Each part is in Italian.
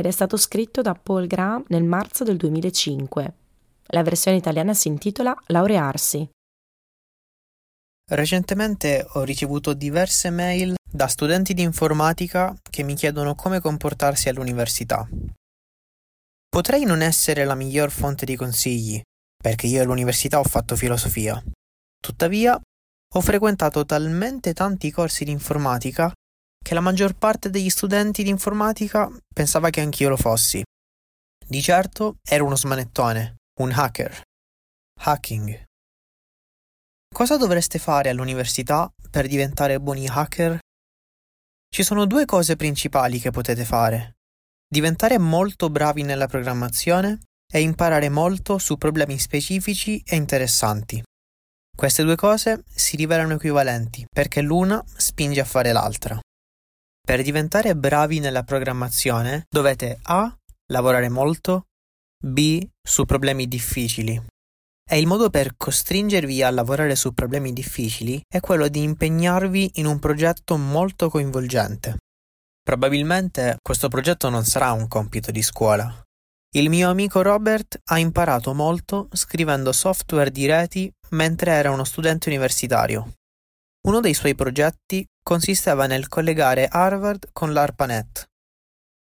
ed è stato scritto da Paul Graham nel marzo del 2005. La versione italiana si intitola Laurearsi. Recentemente ho ricevuto diverse mail da studenti di informatica che mi chiedono come comportarsi all'università. Potrei non essere la miglior fonte di consigli, perché io all'università ho fatto filosofia. Tuttavia, ho frequentato talmente tanti corsi di informatica che la maggior parte degli studenti di informatica pensava che anch'io lo fossi. Di certo ero uno smanettone, un hacker. Hacking. Cosa dovreste fare all'università per diventare buoni hacker? Ci sono due cose principali che potete fare. Diventare molto bravi nella programmazione e imparare molto su problemi specifici e interessanti. Queste due cose si rivelano equivalenti perché l'una spinge a fare l'altra. Per diventare bravi nella programmazione dovete A. lavorare molto, B. su problemi difficili. E il modo per costringervi a lavorare su problemi difficili è quello di impegnarvi in un progetto molto coinvolgente. Probabilmente questo progetto non sarà un compito di scuola. Il mio amico Robert ha imparato molto scrivendo software di reti mentre era uno studente universitario. Uno dei suoi progetti consisteva nel collegare Harvard con l'ARPANET.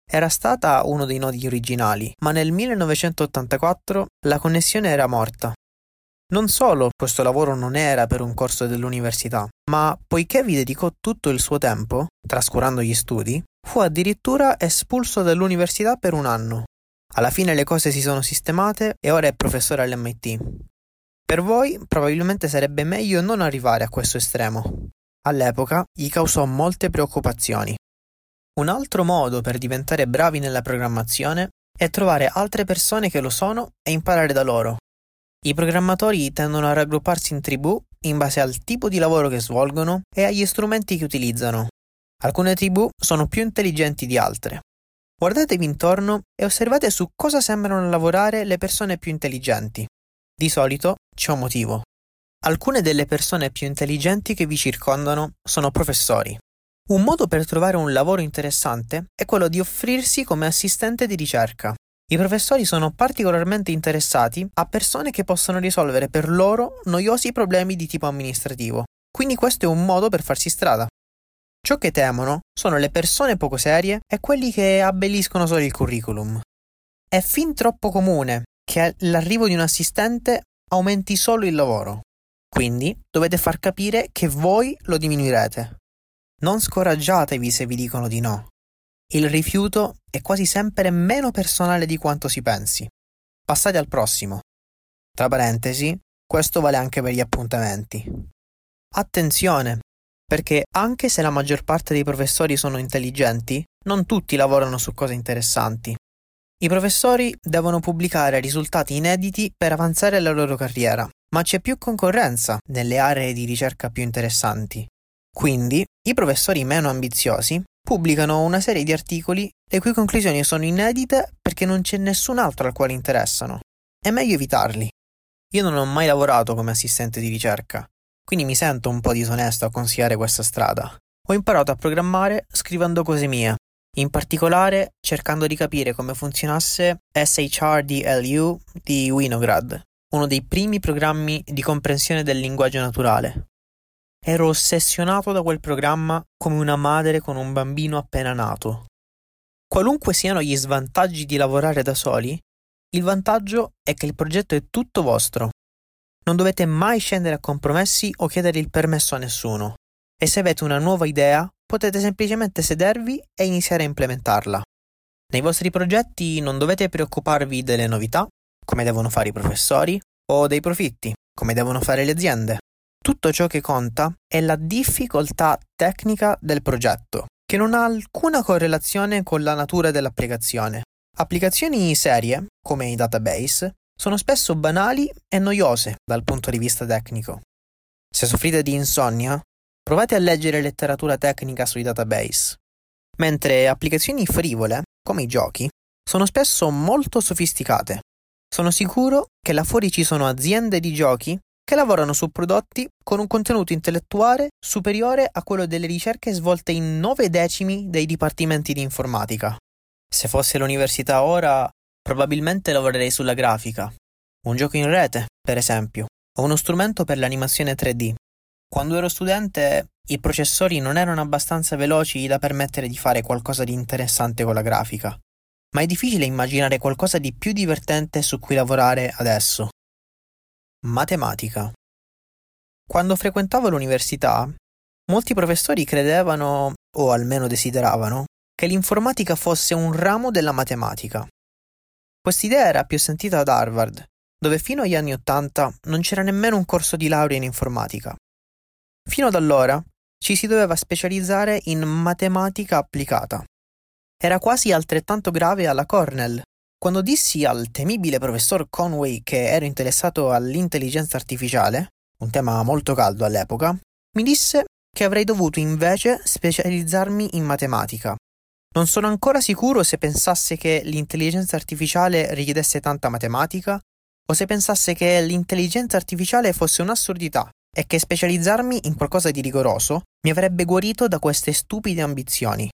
Era stata uno dei nodi originali, ma nel 1984 la connessione era morta. Non solo questo lavoro non era per un corso dell'università, ma poiché vi dedicò tutto il suo tempo, trascurando gli studi, fu addirittura espulso dall'università per un anno. Alla fine le cose si sono sistemate e ora è professore all'MIT. Per voi probabilmente sarebbe meglio non arrivare a questo estremo. All'epoca gli causò molte preoccupazioni. Un altro modo per diventare bravi nella programmazione è trovare altre persone che lo sono e imparare da loro. I programmatori tendono a raggrupparsi in tribù in base al tipo di lavoro che svolgono e agli strumenti che utilizzano. Alcune tribù sono più intelligenti di altre. Guardatevi intorno e osservate su cosa sembrano lavorare le persone più intelligenti. Di solito c'è un motivo. Alcune delle persone più intelligenti che vi circondano sono professori. Un modo per trovare un lavoro interessante è quello di offrirsi come assistente di ricerca. I professori sono particolarmente interessati a persone che possono risolvere per loro noiosi problemi di tipo amministrativo, quindi questo è un modo per farsi strada. Ciò che temono sono le persone poco serie e quelli che abbelliscono solo il curriculum. È fin troppo comune che l'arrivo di un assistente aumenti solo il lavoro. Quindi dovete far capire che voi lo diminuirete. Non scoraggiatevi se vi dicono di no. Il rifiuto è quasi sempre meno personale di quanto si pensi. Passate al prossimo. Tra parentesi, questo vale anche per gli appuntamenti. Attenzione, perché anche se la maggior parte dei professori sono intelligenti, non tutti lavorano su cose interessanti. I professori devono pubblicare risultati inediti per avanzare la loro carriera, ma c'è più concorrenza nelle aree di ricerca più interessanti. Quindi, i professori meno ambiziosi pubblicano una serie di articoli le cui conclusioni sono inedite perché non c'è nessun altro al quale interessano. È meglio evitarli. Io non ho mai lavorato come assistente di ricerca, quindi mi sento un po' disonesto a consigliare questa strada. Ho imparato a programmare scrivendo cose mie, in particolare cercando di capire come funzionasse SHRDLU di Winograd, uno dei primi programmi di comprensione del linguaggio naturale. Ero ossessionato da quel programma come una madre con un bambino appena nato. Qualunque siano gli svantaggi di lavorare da soli, il vantaggio è che il progetto è tutto vostro. Non dovete mai scendere a compromessi o chiedere il permesso a nessuno. E se avete una nuova idea, potete semplicemente sedervi e iniziare a implementarla. Nei vostri progetti non dovete preoccuparvi delle novità, come devono fare i professori, o dei profitti, come devono fare le aziende. Tutto ciò che conta è la difficoltà tecnica del progetto, che non ha alcuna correlazione con la natura dell'applicazione. Applicazioni serie, come i database, sono spesso banali e noiose dal punto di vista tecnico. Se soffrite di insonnia, provate a leggere letteratura tecnica sui database, mentre applicazioni frivole, come i giochi, sono spesso molto sofisticate. Sono sicuro che là fuori ci sono aziende di giochi che lavorano su prodotti con un contenuto intellettuale superiore a quello delle ricerche svolte in nove decimi dei dipartimenti di informatica. Se fosse l'università ora, probabilmente lavorerei sulla grafica, un gioco in rete, per esempio, o uno strumento per l'animazione 3D. Quando ero studente, i processori non erano abbastanza veloci da permettere di fare qualcosa di interessante con la grafica, ma è difficile immaginare qualcosa di più divertente su cui lavorare adesso. Matematica. Quando frequentavo l'università, molti professori credevano, o almeno desideravano, che l'informatica fosse un ramo della matematica. Quest'idea era più sentita ad Harvard, dove fino agli anni Ottanta non c'era nemmeno un corso di laurea in informatica. Fino ad allora ci si doveva specializzare in matematica applicata. Era quasi altrettanto grave alla Cornell, quando dissi al temibile professor Conway che ero interessato all'intelligenza artificiale, un tema molto caldo all'epoca, mi disse che avrei dovuto invece specializzarmi in matematica. Non sono ancora sicuro se pensasse che l'intelligenza artificiale richiedesse tanta matematica o se pensasse che l'intelligenza artificiale fosse un'assurdità e che specializzarmi in qualcosa di rigoroso mi avrebbe guarito da queste stupide ambizioni.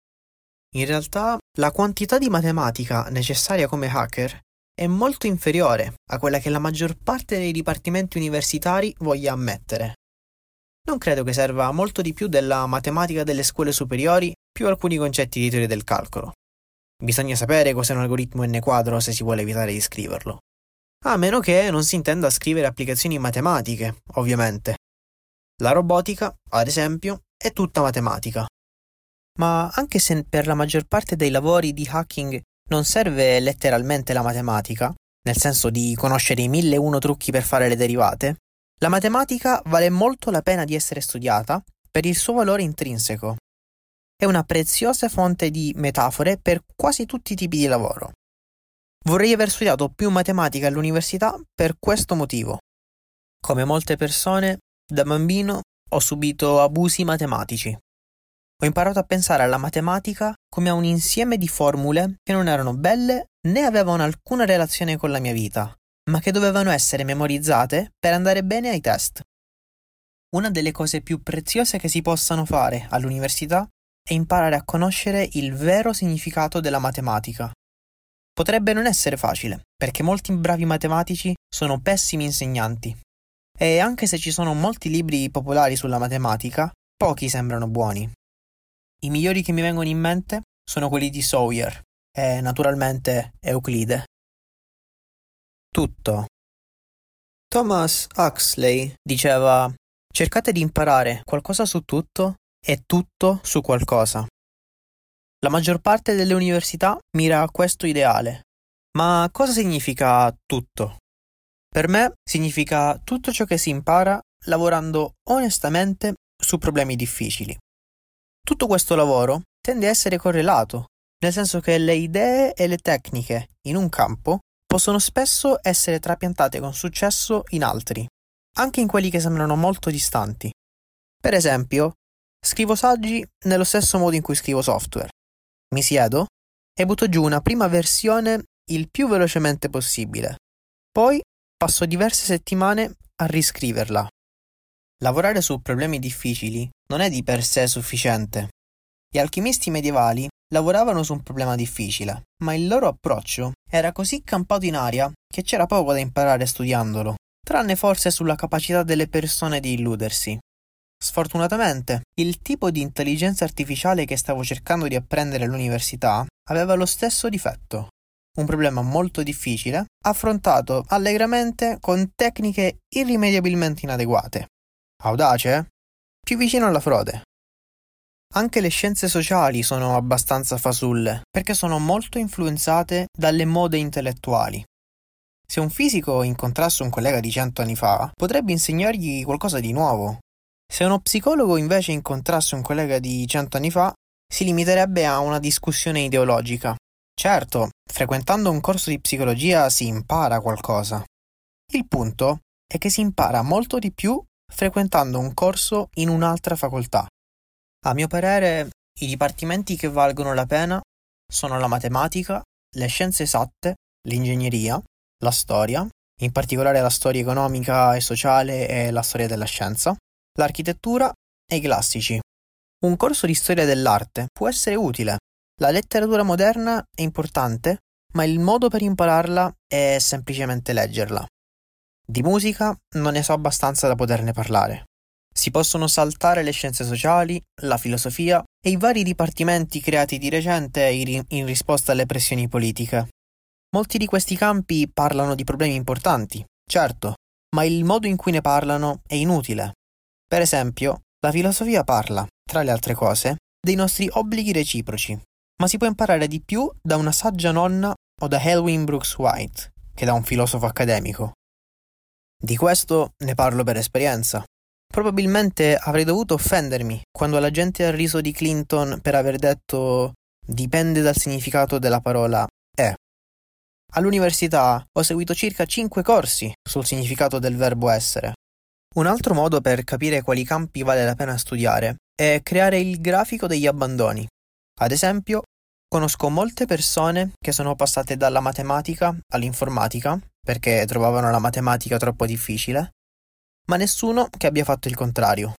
In realtà, la quantità di matematica necessaria come hacker è molto inferiore a quella che la maggior parte dei dipartimenti universitari voglia ammettere. Non credo che serva molto di più della matematica delle scuole superiori più alcuni concetti di teoria del calcolo. Bisogna sapere cos'è un algoritmo n quadro se si vuole evitare di scriverlo. A meno che non si intenda scrivere applicazioni matematiche, ovviamente. La robotica, ad esempio, è tutta matematica. Ma anche se per la maggior parte dei lavori di hacking non serve letteralmente la matematica, nel senso di conoscere i mille e uno trucchi per fare le derivate, la matematica vale molto la pena di essere studiata per il suo valore intrinseco. È una preziosa fonte di metafore per quasi tutti i tipi di lavoro. Vorrei aver studiato più matematica all'università per questo motivo. Come molte persone, da bambino ho subito abusi matematici. Ho imparato a pensare alla matematica come a un insieme di formule che non erano belle né avevano alcuna relazione con la mia vita, ma che dovevano essere memorizzate per andare bene ai test. Una delle cose più preziose che si possano fare all'università è imparare a conoscere il vero significato della matematica. Potrebbe non essere facile, perché molti bravi matematici sono pessimi insegnanti. E anche se ci sono molti libri popolari sulla matematica, pochi sembrano buoni. I migliori che mi vengono in mente sono quelli di Sawyer e naturalmente Euclide. Tutto. Thomas Huxley diceva cercate di imparare qualcosa su tutto e tutto su qualcosa. La maggior parte delle università mira a questo ideale. Ma cosa significa tutto? Per me significa tutto ciò che si impara lavorando onestamente su problemi difficili. Tutto questo lavoro tende a essere correlato, nel senso che le idee e le tecniche in un campo possono spesso essere trapiantate con successo in altri, anche in quelli che sembrano molto distanti. Per esempio, scrivo saggi nello stesso modo in cui scrivo software. Mi siedo e butto giù una prima versione il più velocemente possibile. Poi passo diverse settimane a riscriverla. Lavorare su problemi difficili non è di per sé sufficiente. Gli alchimisti medievali lavoravano su un problema difficile, ma il loro approccio era così campato in aria che c'era poco da imparare studiandolo, tranne forse sulla capacità delle persone di illudersi. Sfortunatamente, il tipo di intelligenza artificiale che stavo cercando di apprendere all'università aveva lo stesso difetto. Un problema molto difficile, affrontato allegramente con tecniche irrimediabilmente inadeguate. Audace? più vicino alla frode. Anche le scienze sociali sono abbastanza fasulle, perché sono molto influenzate dalle mode intellettuali. Se un fisico incontrasse un collega di cento anni fa, potrebbe insegnargli qualcosa di nuovo. Se uno psicologo invece incontrasse un collega di cento anni fa, si limiterebbe a una discussione ideologica, Certo, frequentando un corso di psicologia si impara qualcosa. Il punto è che si impara molto di più frequentando un corso in un'altra facoltà. A mio parere, i dipartimenti che valgono la pena sono la matematica, le scienze esatte, l'ingegneria, la storia, in particolare la storia economica e sociale e la storia della scienza, l'architettura e i classici. Un corso di storia dell'arte può essere utile, la letteratura moderna è importante, ma il modo per impararla è semplicemente leggerla. Di musica non ne so abbastanza da poterne parlare. Si possono saltare le scienze sociali, la filosofia e i vari dipartimenti creati di recente in risposta alle pressioni politiche. Molti di questi campi parlano di problemi importanti, certo, ma il modo in cui ne parlano è inutile. Per esempio, la filosofia parla, tra le altre cose, dei nostri obblighi reciproci, ma si può imparare di più da una saggia nonna o da Helwin Brooks White che da un filosofo accademico. Di questo ne parlo per esperienza. Probabilmente avrei dovuto offendermi quando la gente ha riso di Clinton per aver detto dipende dal significato della parola è. All'università ho seguito circa 5 corsi sul significato del verbo essere. Un altro modo per capire quali campi vale la pena studiare è creare il grafico degli abbandoni. Ad esempio, Conosco molte persone che sono passate dalla matematica all'informatica perché trovavano la matematica troppo difficile, ma nessuno che abbia fatto il contrario.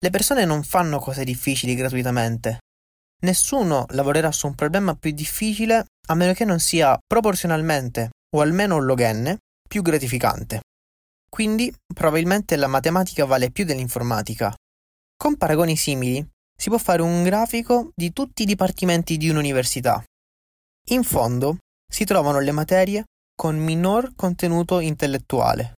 Le persone non fanno cose difficili gratuitamente. Nessuno lavorerà su un problema più difficile a meno che non sia proporzionalmente, o almeno un log n, più gratificante. Quindi probabilmente la matematica vale più dell'informatica. Con paragoni simili, si può fare un grafico di tutti i dipartimenti di un'università. In fondo si trovano le materie con minor contenuto intellettuale.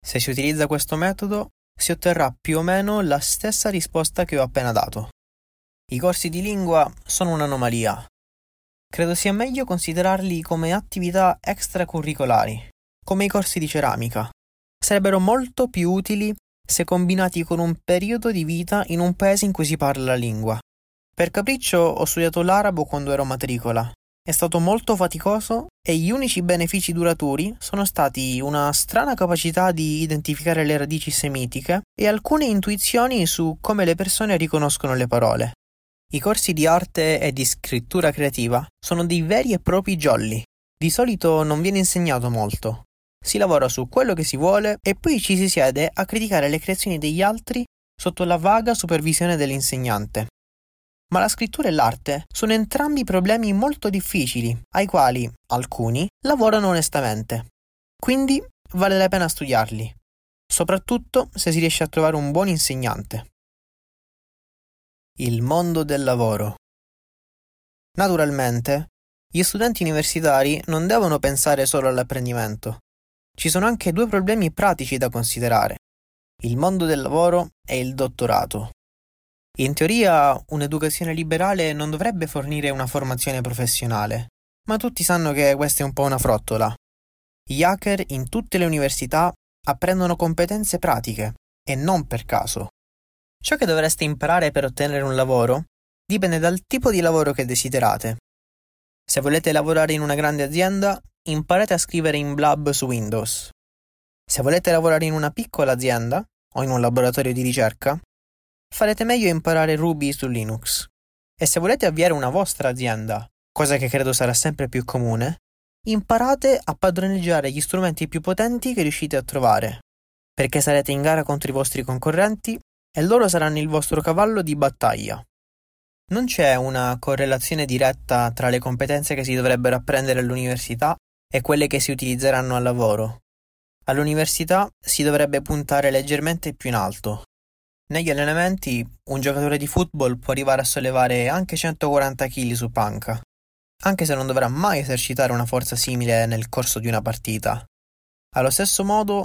Se si utilizza questo metodo si otterrà più o meno la stessa risposta che ho appena dato. I corsi di lingua sono un'anomalia. Credo sia meglio considerarli come attività extracurricolari, come i corsi di ceramica. Sarebbero molto più utili se combinati con un periodo di vita in un paese in cui si parla la lingua. Per capriccio ho studiato l'arabo quando ero matricola. È stato molto faticoso e gli unici benefici duraturi sono stati una strana capacità di identificare le radici semitiche e alcune intuizioni su come le persone riconoscono le parole. I corsi di arte e di scrittura creativa sono dei veri e propri jolly. Di solito non viene insegnato molto, si lavora su quello che si vuole e poi ci si siede a criticare le creazioni degli altri sotto la vaga supervisione dell'insegnante. Ma la scrittura e l'arte sono entrambi problemi molto difficili, ai quali alcuni lavorano onestamente. Quindi vale la pena studiarli, soprattutto se si riesce a trovare un buon insegnante. Il mondo del lavoro. Naturalmente, gli studenti universitari non devono pensare solo all'apprendimento, ci sono anche due problemi pratici da considerare, il mondo del lavoro e il dottorato. In teoria un'educazione liberale non dovrebbe fornire una formazione professionale, ma tutti sanno che questa è un po' una frottola. Gli hacker in tutte le università apprendono competenze pratiche e non per caso. Ciò che dovreste imparare per ottenere un lavoro dipende dal tipo di lavoro che desiderate. Se volete lavorare in una grande azienda, imparate a scrivere in Blab su Windows. Se volete lavorare in una piccola azienda o in un laboratorio di ricerca, farete meglio imparare Ruby su Linux. E se volete avviare una vostra azienda, cosa che credo sarà sempre più comune, imparate a padroneggiare gli strumenti più potenti che riuscite a trovare, perché sarete in gara contro i vostri concorrenti e loro saranno il vostro cavallo di battaglia. Non c'è una correlazione diretta tra le competenze che si dovrebbero apprendere all'università e quelle che si utilizzeranno al lavoro. All'università si dovrebbe puntare leggermente più in alto. Negli allenamenti un giocatore di football può arrivare a sollevare anche 140 kg su panca, anche se non dovrà mai esercitare una forza simile nel corso di una partita. Allo stesso modo,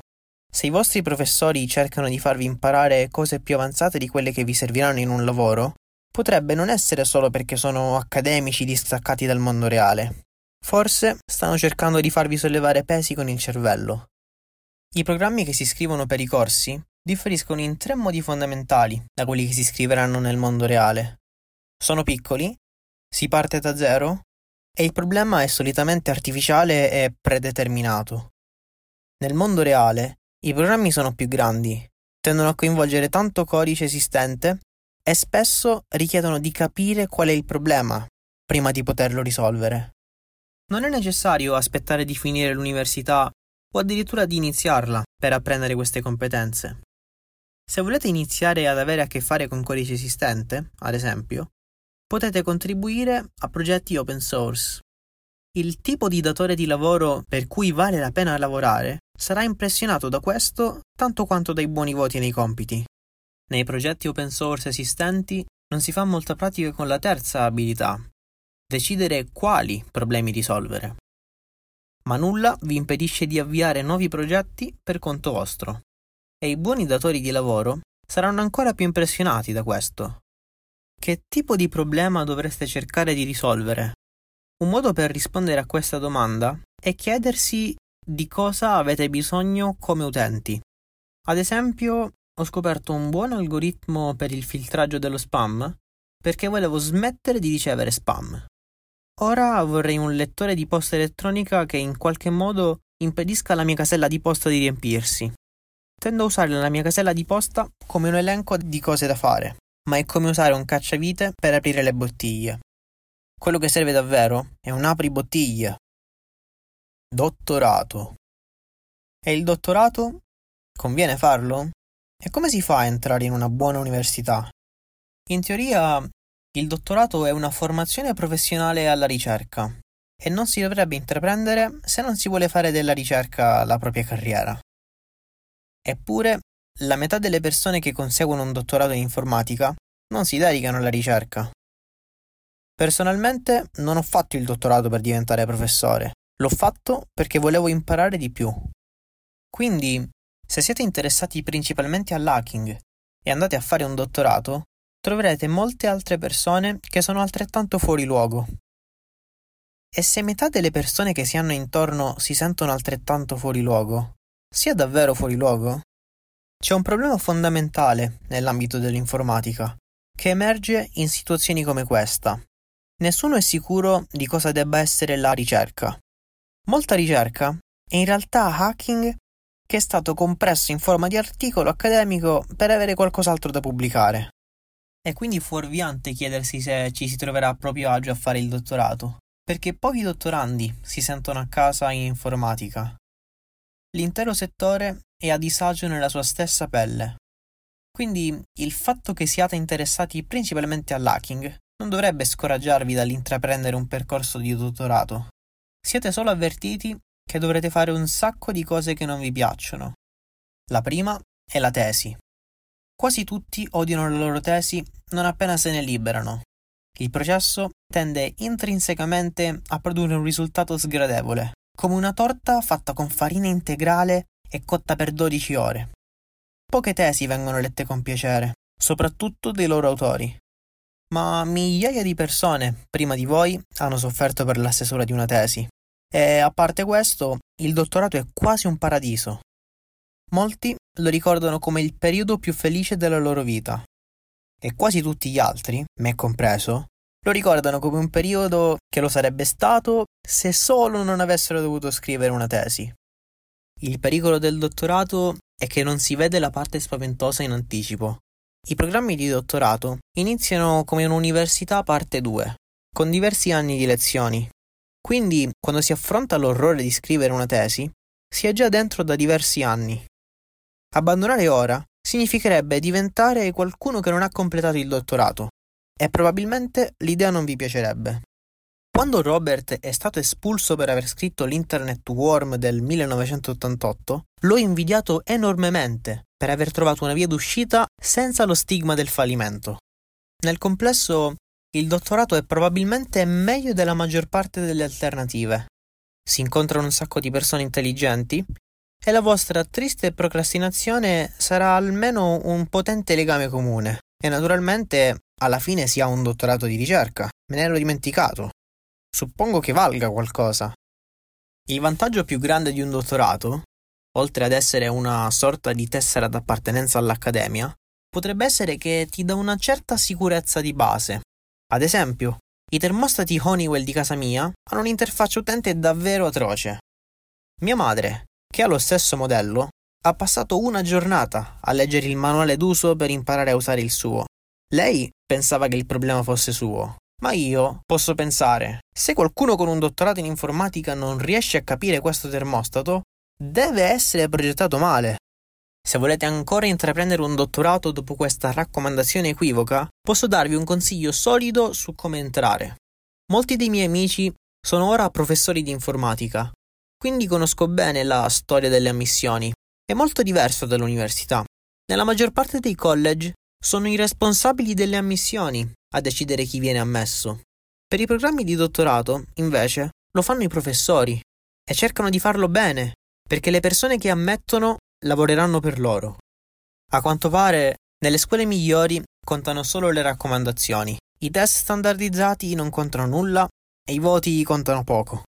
se i vostri professori cercano di farvi imparare cose più avanzate di quelle che vi serviranno in un lavoro, potrebbe non essere solo perché sono accademici distaccati dal mondo reale, Forse stanno cercando di farvi sollevare pesi con il cervello. I programmi che si scrivono per i corsi differiscono in tre modi fondamentali da quelli che si scriveranno nel mondo reale. Sono piccoli, si parte da zero e il problema è solitamente artificiale e predeterminato. Nel mondo reale, i programmi sono più grandi, tendono a coinvolgere tanto codice esistente e spesso richiedono di capire qual è il problema prima di poterlo risolvere. Non è necessario aspettare di finire l'università o addirittura di iniziarla per apprendere queste competenze. Se volete iniziare ad avere a che fare con codice esistente, ad esempio, potete contribuire a progetti open source. Il tipo di datore di lavoro per cui vale la pena lavorare sarà impressionato da questo tanto quanto dai buoni voti nei compiti. Nei progetti open source esistenti non si fa molta pratica con la terza abilità, decidere quali problemi risolvere. Ma nulla vi impedisce di avviare nuovi progetti per conto vostro. E i buoni datori di lavoro saranno ancora più impressionati da questo. Che tipo di problema dovreste cercare di risolvere? Un modo per rispondere a questa domanda è chiedersi di cosa avete bisogno come utenti. Ad esempio, ho scoperto un buon algoritmo per il filtraggio dello spam perché volevo smettere di ricevere spam. Ora vorrei un lettore di posta elettronica che in qualche modo impedisca alla mia casella di posta di riempirsi. Tendo a usare la mia casella di posta come un elenco di cose da fare, ma è come usare un cacciavite per aprire le bottiglie. Quello che serve davvero è un apri bottiglie. Dottorato. E il dottorato? Conviene farlo? E come si fa a entrare in una buona università? In teoria, il dottorato è una formazione professionale alla ricerca e non si dovrebbe intraprendere se non si vuole fare della ricerca la propria carriera. Eppure, la metà delle persone che conseguono un dottorato in informatica non si dedicano alla ricerca. Personalmente non ho fatto il dottorato per diventare professore, l'ho fatto perché volevo imparare di più. Quindi, se siete interessati principalmente all'hacking e andate a fare un dottorato, troverete molte altre persone che sono altrettanto fuori luogo. E se metà delle persone che si hanno intorno si sentono altrettanto fuori luogo, sia davvero fuori luogo? C'è un problema fondamentale nell'ambito dell'informatica, che emerge in situazioni come questa. Nessuno è sicuro di cosa debba essere la ricerca. Molta ricerca è in realtà hacking che è stato compresso in forma di articolo accademico per avere qualcos'altro da pubblicare. È quindi fuorviante chiedersi se ci si troverà a proprio agio a fare il dottorato, perché pochi dottorandi si sentono a casa in informatica. L'intero settore è a disagio nella sua stessa pelle. Quindi il fatto che siate interessati principalmente all'hacking non dovrebbe scoraggiarvi dall'intraprendere un percorso di dottorato. Siete solo avvertiti che dovrete fare un sacco di cose che non vi piacciono. La prima è la tesi, Quasi tutti odiano la loro tesi non appena se ne liberano. Il processo tende intrinsecamente a produrre un risultato sgradevole, come una torta fatta con farina integrale e cotta per 12 ore. Poche tesi vengono lette con piacere, soprattutto dei loro autori. Ma migliaia di persone, prima di voi, hanno sofferto per la stesura di una tesi. E a parte questo, il dottorato è quasi un paradiso. Molti lo ricordano come il periodo più felice della loro vita. E quasi tutti gli altri, me compreso, lo ricordano come un periodo che lo sarebbe stato se solo non avessero dovuto scrivere una tesi. Il pericolo del dottorato è che non si vede la parte spaventosa in anticipo. I programmi di dottorato iniziano come un'università parte 2, con diversi anni di lezioni. Quindi, quando si affronta l'orrore di scrivere una tesi, si è già dentro da diversi anni. Abbandonare ora significherebbe diventare qualcuno che non ha completato il dottorato e probabilmente l'idea non vi piacerebbe. Quando Robert è stato espulso per aver scritto l'Internet Worm del 1988, l'ho invidiato enormemente per aver trovato una via d'uscita senza lo stigma del fallimento. Nel complesso, il dottorato è probabilmente meglio della maggior parte delle alternative. Si incontrano un sacco di persone intelligenti e la vostra triste procrastinazione sarà almeno un potente legame comune. E naturalmente alla fine si ha un dottorato di ricerca. Me ne ero dimenticato. Suppongo che valga qualcosa. Il vantaggio più grande di un dottorato, oltre ad essere una sorta di tessera d'appartenenza all'accademia, potrebbe essere che ti dà una certa sicurezza di base. Ad esempio, I termostati Honeywell di casa mia hanno un'interfaccia utente davvero atroce. Mia madre, che ha lo stesso modello, ha passato una giornata a leggere il manuale d'uso per imparare a usare il suo. Lei pensava che il problema fosse suo, ma io posso pensare, se qualcuno con un dottorato in informatica non riesce a capire questo termostato, deve essere progettato male. Se volete ancora intraprendere un dottorato dopo questa raccomandazione equivoca, posso darvi un consiglio solido su come entrare. Molti dei miei amici sono ora professori di informatica, quindi conosco bene la storia delle ammissioni. È molto diverso dall'università. Nella maggior parte dei college sono i responsabili delle ammissioni a decidere chi viene ammesso. Per i programmi di dottorato, invece, lo fanno i professori e cercano di farlo bene, perché le persone che ammettono lavoreranno per loro. A quanto pare, nelle scuole migliori contano solo le raccomandazioni. I test standardizzati non contano nulla e i voti contano poco.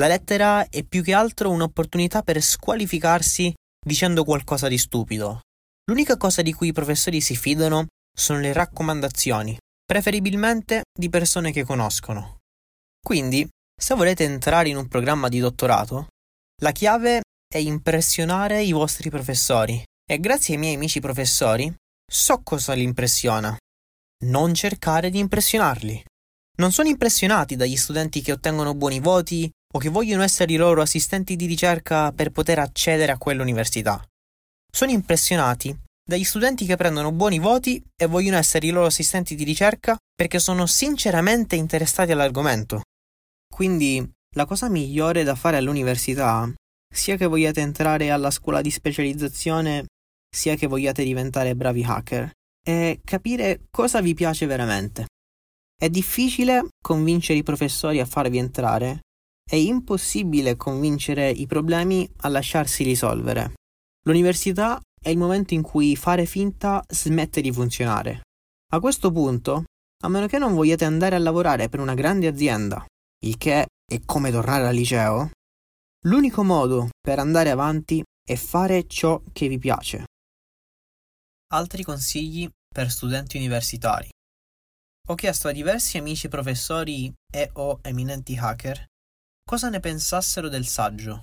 La lettera è più che altro un'opportunità per squalificarsi dicendo qualcosa di stupido. L'unica cosa di cui i professori si fidano sono le raccomandazioni, preferibilmente di persone che conoscono. Quindi, se volete entrare in un programma di dottorato, la chiave è impressionare i vostri professori e grazie ai miei amici professori so cosa li impressiona. Non cercare di impressionarli. Non sono impressionati dagli studenti che ottengono buoni voti o che vogliono essere i loro assistenti di ricerca per poter accedere a quell'università. Sono impressionati dagli studenti che prendono buoni voti e vogliono essere i loro assistenti di ricerca perché sono sinceramente interessati all'argomento. Quindi la cosa migliore da fare all'università sia che vogliate entrare alla scuola di specializzazione, sia che vogliate diventare bravi hacker, e capire cosa vi piace veramente. È difficile convincere i professori a farvi entrare, è impossibile convincere i problemi a lasciarsi risolvere. L'università è il momento in cui fare finta smette di funzionare. A questo punto, a meno che non vogliate andare a lavorare per una grande azienda, il che è come tornare al liceo, L'unico modo per andare avanti è fare ciò che vi piace. Altri consigli per studenti universitari. Ho chiesto a diversi amici professori e o eminenti hacker cosa ne pensassero del saggio.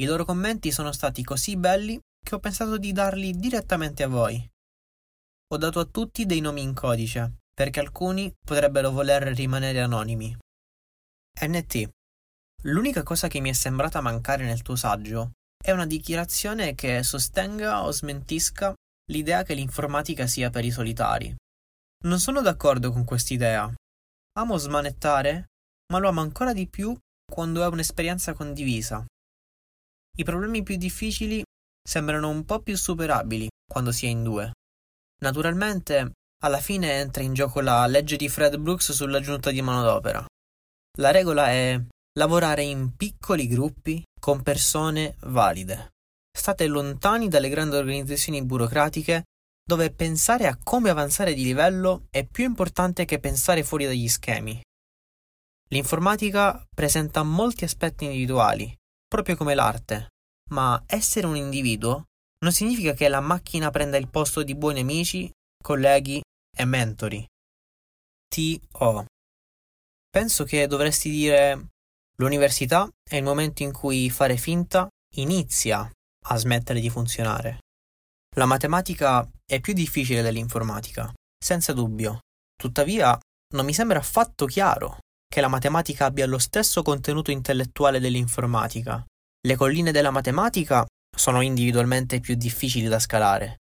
I loro commenti sono stati così belli che ho pensato di darli direttamente a voi. Ho dato a tutti dei nomi in codice, perché alcuni potrebbero voler rimanere anonimi. NT L'unica cosa che mi è sembrata mancare nel tuo saggio è una dichiarazione che sostenga o smentisca l'idea che l'informatica sia per i solitari. Non sono d'accordo con quest'idea. Amo smanettare, ma lo amo ancora di più quando è un'esperienza condivisa. I problemi più difficili sembrano un po' più superabili quando si è in due. Naturalmente, alla fine entra in gioco la legge di Fred Brooks sull'aggiunta di manodopera. La regola è lavorare in piccoli gruppi con persone valide. State lontani dalle grandi organizzazioni burocratiche dove pensare a come avanzare di livello è più importante che pensare fuori dagli schemi. L'informatica presenta molti aspetti individuali, proprio come l'arte, ma essere un individuo non significa che la macchina prenda il posto di buoni amici, colleghi e mentori. T.O. Penso che dovresti dire L'università è il momento in cui fare finta inizia a smettere di funzionare. La matematica è più difficile dell'informatica, senza dubbio. Tuttavia, non mi sembra affatto chiaro che la matematica abbia lo stesso contenuto intellettuale dell'informatica. Le colline della matematica sono individualmente più difficili da scalare,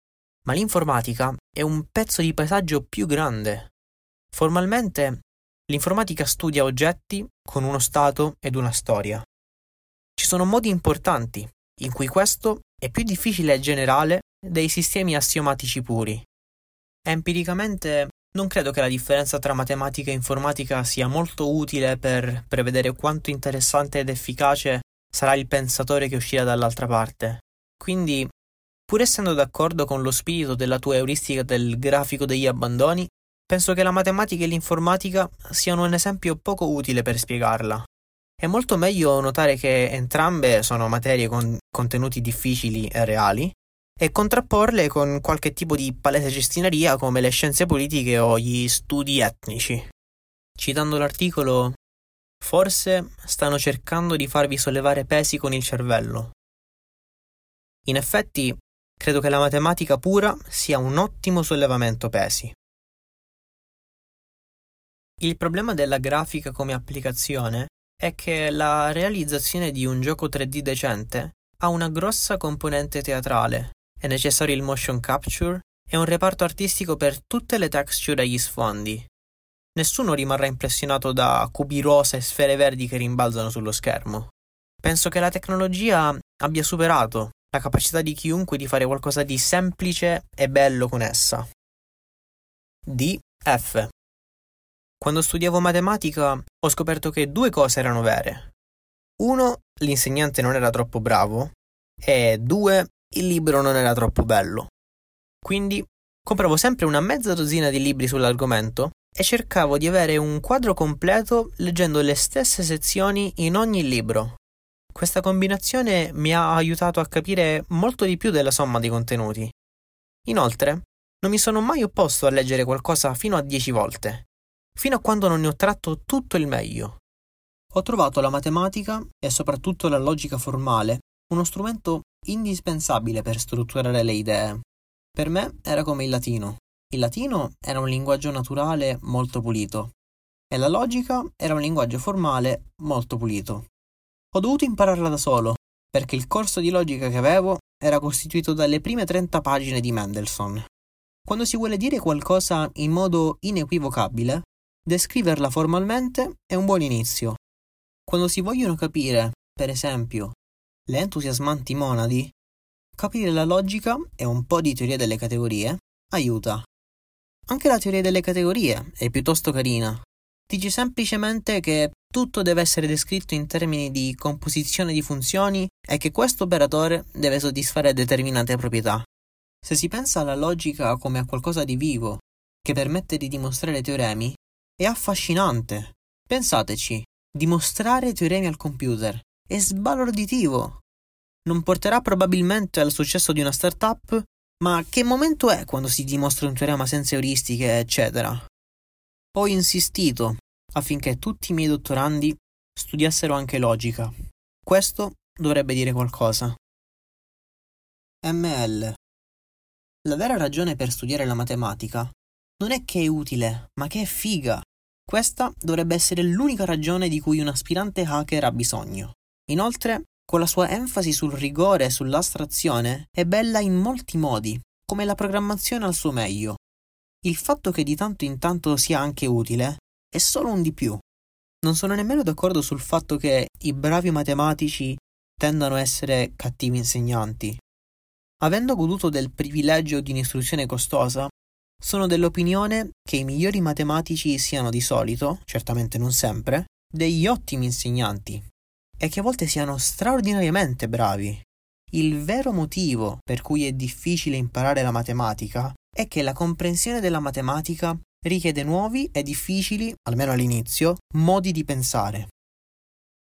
ma l'informatica è un pezzo di paesaggio più grande. Formalmente L'informatica studia oggetti con uno stato ed una storia. Ci sono modi importanti in cui questo è più difficile e generale dei sistemi assiomatici puri. Empiricamente non credo che la differenza tra matematica e informatica sia molto utile per prevedere quanto interessante ed efficace sarà il pensatore che uscirà dall'altra parte. Quindi, pur essendo d'accordo con lo spirito della tua euristica del grafico degli abbandoni, Penso che la matematica e l'informatica siano un esempio poco utile per spiegarla. È molto meglio notare che entrambe sono materie con contenuti difficili e reali e contrapporle con qualche tipo di palese cestineria come le scienze politiche o gli studi etnici. citando l'articolo, forse stanno cercando di farvi sollevare pesi con il cervello. In effetti, credo che la matematica pura sia un ottimo sollevamento pesi. Il problema della grafica come applicazione è che la realizzazione di un gioco 3D decente ha una grossa componente teatrale, è necessario il motion capture e un reparto artistico per tutte le texture e gli sfondi. Nessuno rimarrà impressionato da cubi rosa e sfere verdi che rimbalzano sullo schermo. Penso che la tecnologia abbia superato la capacità di chiunque di fare qualcosa di semplice e bello con essa. D. F. Quando studiavo matematica ho scoperto che due cose erano vere. Uno, l'insegnante non era troppo bravo e due, il libro non era troppo bello. Quindi compravo sempre una mezza dozzina di libri sull'argomento e cercavo di avere un quadro completo leggendo le stesse sezioni in ogni libro. Questa combinazione mi ha aiutato a capire molto di più della somma dei contenuti. Inoltre, non mi sono mai opposto a leggere qualcosa fino a dieci volte, fino a quando non ne ho tratto tutto il meglio. Ho trovato la matematica e soprattutto la logica formale uno strumento indispensabile per strutturare le idee. Per me era come il latino. Il latino era un linguaggio naturale molto pulito e la logica era un linguaggio formale molto pulito. Ho dovuto impararla da solo, perché il corso di logica che avevo era costituito dalle prime 30 pagine di Mendelssohn. Quando si vuole dire qualcosa in modo inequivocabile, descriverla formalmente è un buon inizio. Quando si vogliono capire, per esempio, le entusiasmanti monadi, capire la logica e un po' di teoria delle categorie aiuta. Anche la teoria delle categorie è piuttosto carina. Dice semplicemente che tutto deve essere descritto in termini di composizione di funzioni e che questo operatore deve soddisfare determinate proprietà. Se si pensa alla logica come a qualcosa di vivo, che permette di dimostrare teoremi, è affascinante. Pensateci, dimostrare teoremi al computer è sbalorditivo. Non porterà probabilmente al successo di una startup, ma che momento è quando si dimostra un teorema senza euristiche, eccetera? Ho insistito affinché tutti i miei dottorandi studiassero anche logica. Questo dovrebbe dire qualcosa. ML. La vera ragione per studiare la matematica non è che è utile, ma che è figa. Questa dovrebbe essere l'unica ragione di cui un aspirante hacker ha bisogno. Inoltre, con la sua enfasi sul rigore e sull'astrazione, è bella in molti modi, come la programmazione al suo meglio. Il fatto che di tanto in tanto sia anche utile è solo un di più. Non sono nemmeno d'accordo sul fatto che i bravi matematici tendano a essere cattivi insegnanti. Avendo goduto del privilegio di un'istruzione costosa, sono dell'opinione che i migliori matematici siano di solito, certamente non sempre, degli ottimi insegnanti, è che a volte siano straordinariamente bravi. Il vero motivo per cui è difficile imparare la matematica è che la comprensione della matematica richiede nuovi e difficili, almeno all'inizio, modi di pensare.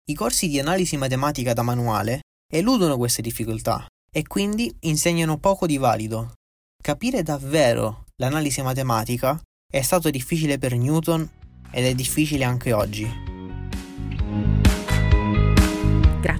I corsi di analisi matematica da manuale eludono queste difficoltà e quindi insegnano poco di valido. Capire davvero l'analisi matematica è stato difficile per Newton ed è difficile anche oggi.